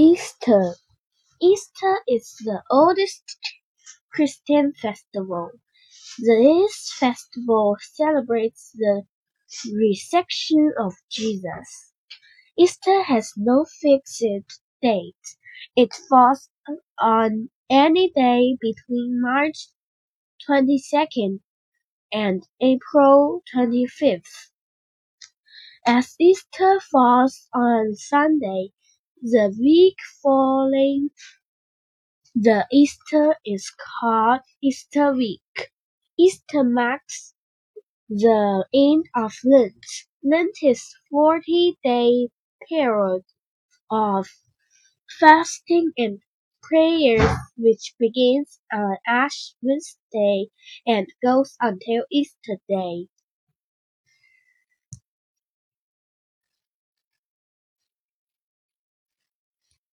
Easter. Easter is the oldest Christian festival. This festival celebrates the resurrection of Jesus. Easter has no fixed date. It falls on any day between March 22nd and April 25th. As Easter falls on Sunday, the week following the Easter is called Easter week. Easter marks the end of Lent. Lent is forty-day period of fasting and prayers which begins on Ash Wednesday and goes until Easter Day.